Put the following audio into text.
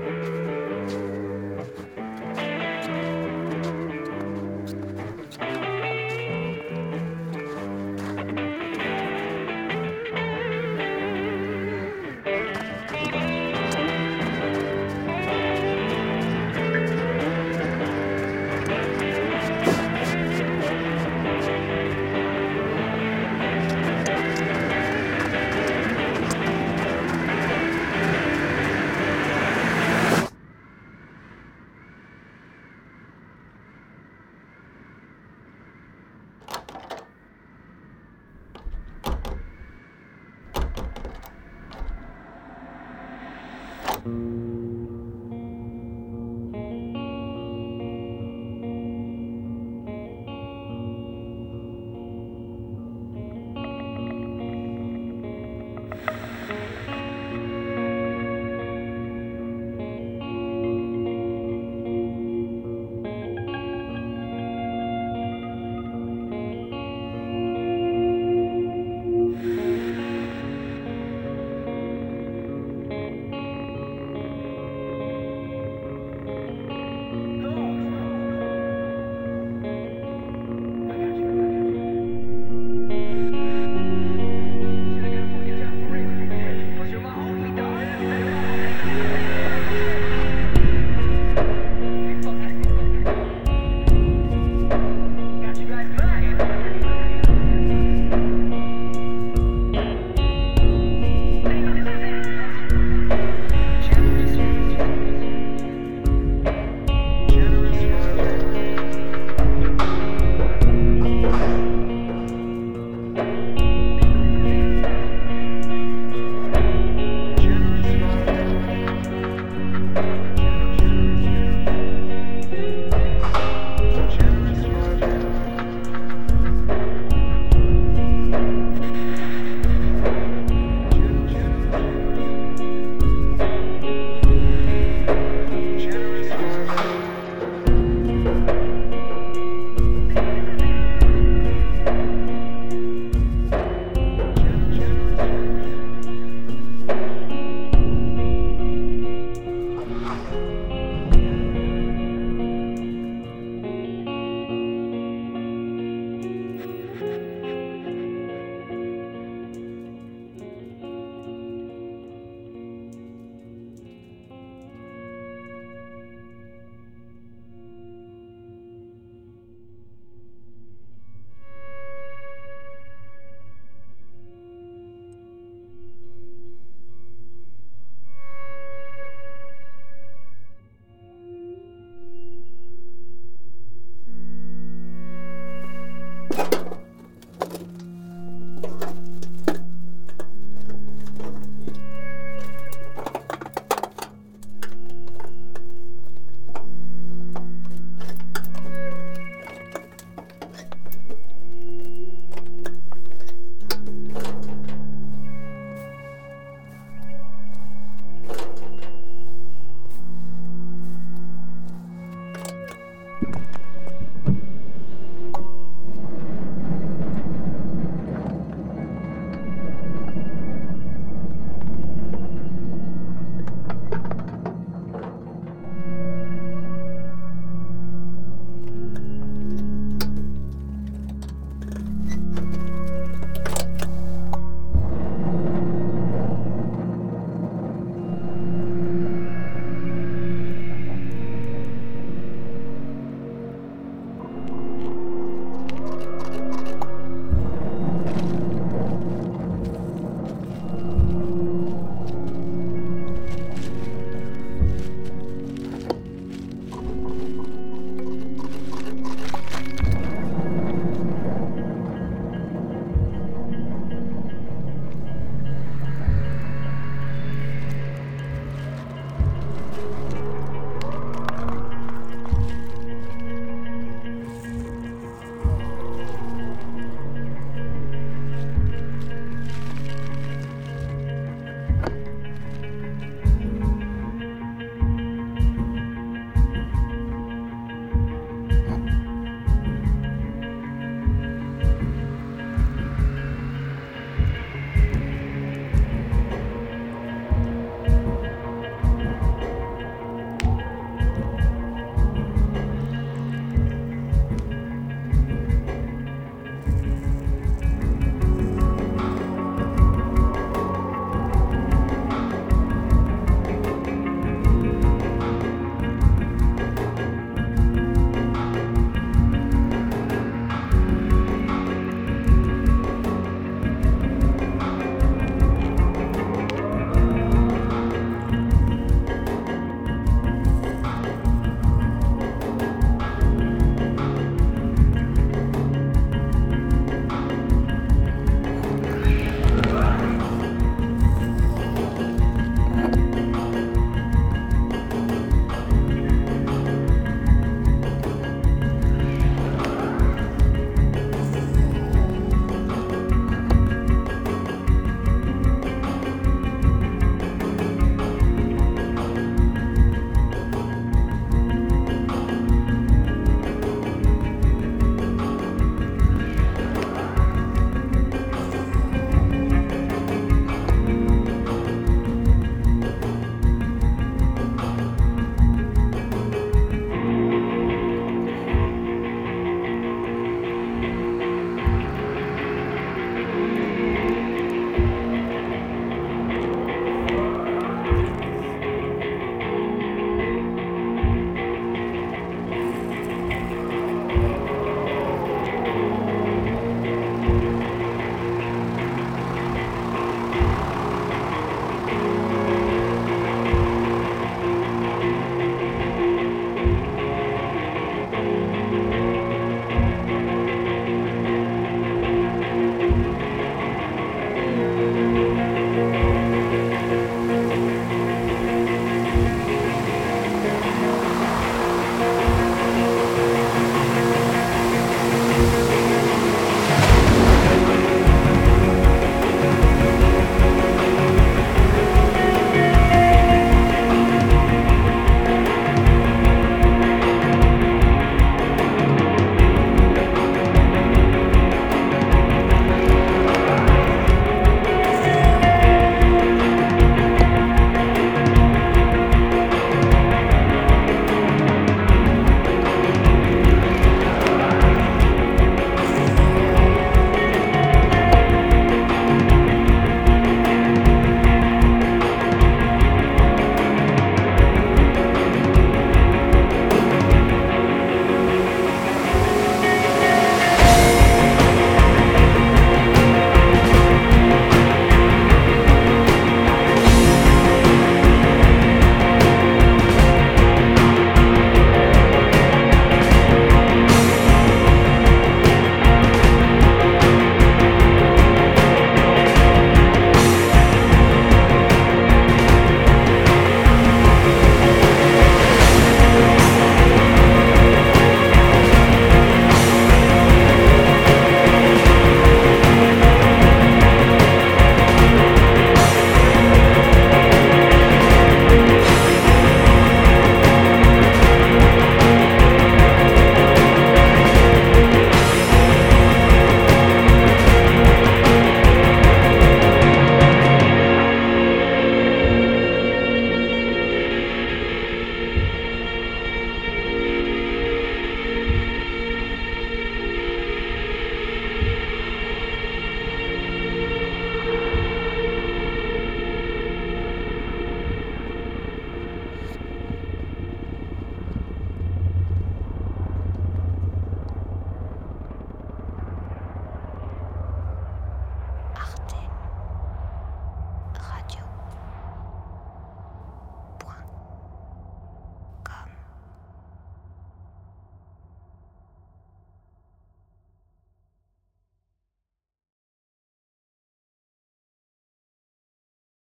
Música